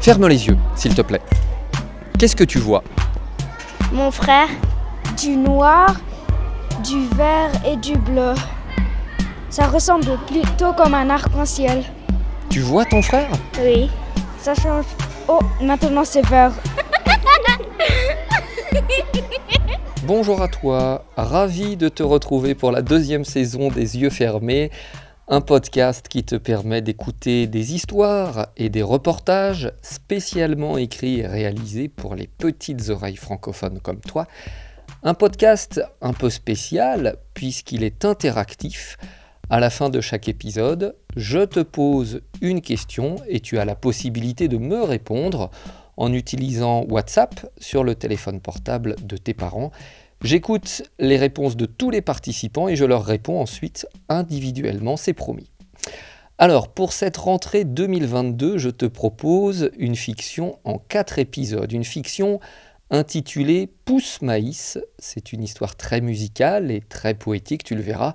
Ferme les yeux, s'il te plaît. Qu'est-ce que tu vois? Mon frère, du noir, du vert et du bleu. Ça ressemble plutôt comme un arc-en-ciel. Tu vois ton frère? Oui, ça change. Oh, maintenant c'est vert. Bonjour à toi, ravi de te retrouver pour la deuxième saison des Yeux fermés, un podcast qui te permet d'écouter des histoires et des reportages spécialement écrits et réalisés pour les petites oreilles francophones comme toi. Un podcast un peu spécial puisqu'il est interactif. À la fin de chaque épisode, je te pose une question et tu as la possibilité de me répondre en utilisant WhatsApp sur le téléphone portable de tes parents. J'écoute les réponses de tous les participants et je leur réponds ensuite individuellement, c'est promis. Alors, pour cette rentrée 2022, je te propose une fiction en quatre épisodes, une fiction intitulée Pousse Maïs. C'est une histoire très musicale et très poétique, tu le verras,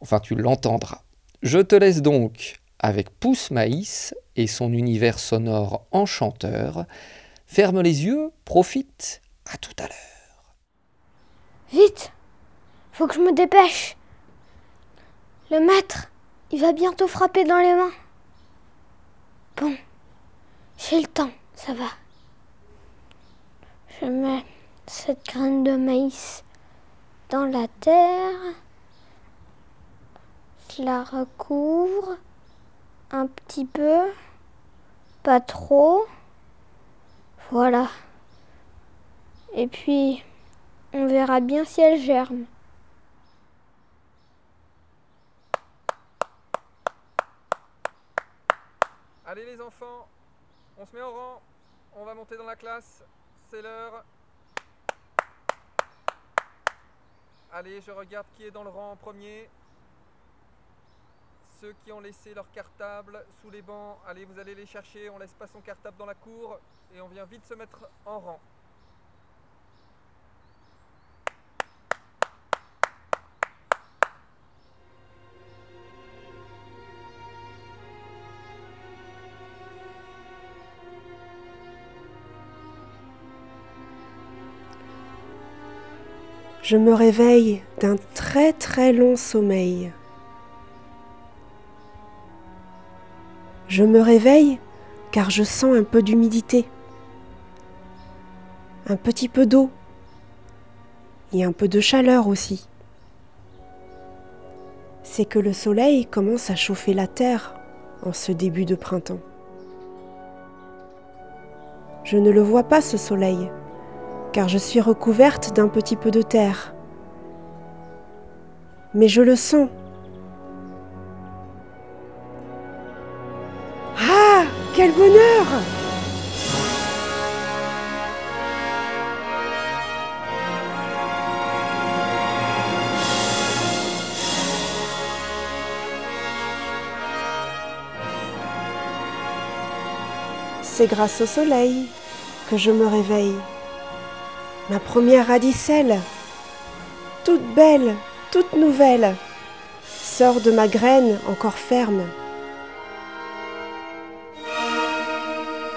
enfin tu l'entendras. Je te laisse donc avec Pousse Maïs et son univers sonore enchanteur. Ferme les yeux, profite, à tout à l'heure. Vite Faut que je me dépêche. Le maître, il va bientôt frapper dans les mains. Bon, j'ai le temps, ça va. Je mets cette graine de maïs dans la terre. Je la recouvre un petit peu, pas trop. Voilà. Et puis, on verra bien si elle germe. Allez les enfants, on se met en rang, on va monter dans la classe, c'est l'heure. Allez, je regarde qui est dans le rang en premier. Ceux qui ont laissé leur cartable sous les bancs, allez, vous allez les chercher, on laisse pas son cartable dans la cour et on vient vite se mettre en rang. Je me réveille d'un très très long sommeil. Je me réveille car je sens un peu d'humidité, un petit peu d'eau et un peu de chaleur aussi. C'est que le soleil commence à chauffer la terre en ce début de printemps. Je ne le vois pas ce soleil, car je suis recouverte d'un petit peu de terre. Mais je le sens. C'est grâce au soleil que je me réveille ma première radicelle, toute belle, toute nouvelle, sort de ma graine encore ferme.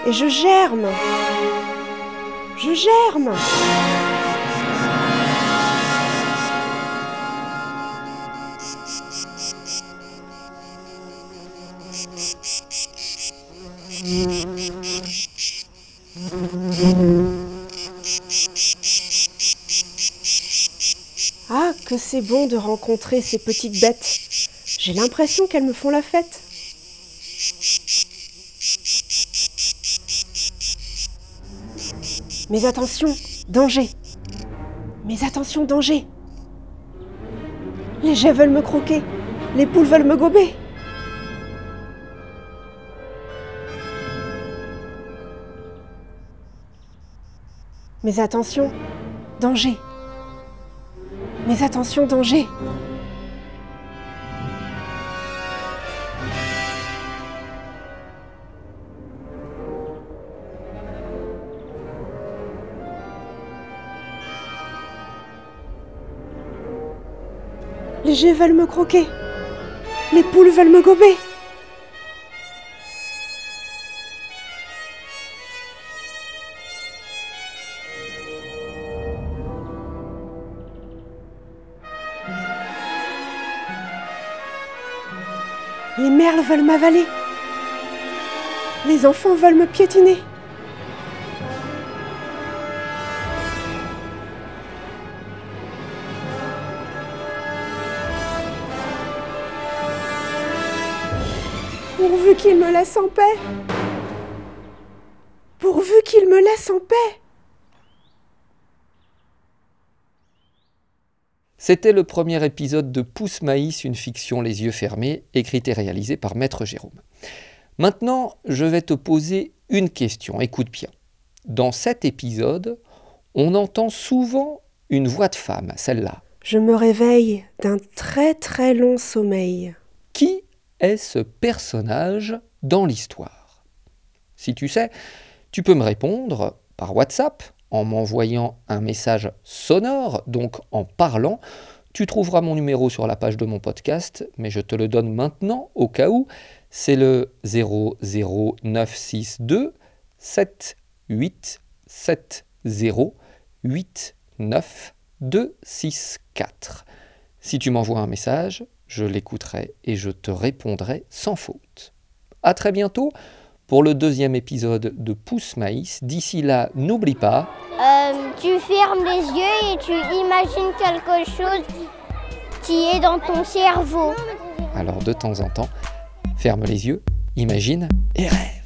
Et je germe, je germe. Ah, que c'est bon de rencontrer ces petites bêtes. J'ai l'impression qu'elles me font la fête. Mais attention, danger. Mais attention, danger. Les jets veulent me croquer. Les poules veulent me gober. Mais attention, danger. Mais attention, danger. Les jets veulent me croquer. Les poules veulent me gober. Les merles veulent m'avaler. Les enfants veulent me piétiner. Pourvu qu'ils me laissent en paix. Pourvu qu'ils me laissent en paix. C'était le premier épisode de Pousse Maïs, une fiction les yeux fermés, écrite et réalisée par Maître Jérôme. Maintenant, je vais te poser une question. Écoute bien. Dans cet épisode, on entend souvent une voix de femme, celle-là. Je me réveille d'un très très long sommeil. Qui est ce personnage dans l'histoire? Si tu sais, tu peux me répondre par WhatsApp en m'envoyant un message sonore, donc en parlant. Tu trouveras mon numéro sur la page de mon podcast, mais je te le donne maintenant au cas où. C'est le 00962 787089264. Si tu m'envoies un message, je l'écouterai et je te répondrai sans faute. À très bientôt pour le deuxième épisode de Pousse Maïs. D'ici là, n'oublie pas. Euh, tu fermes les yeux et tu imagines quelque chose qui est dans ton cerveau. Alors de temps en temps, ferme les yeux, imagine et rêve.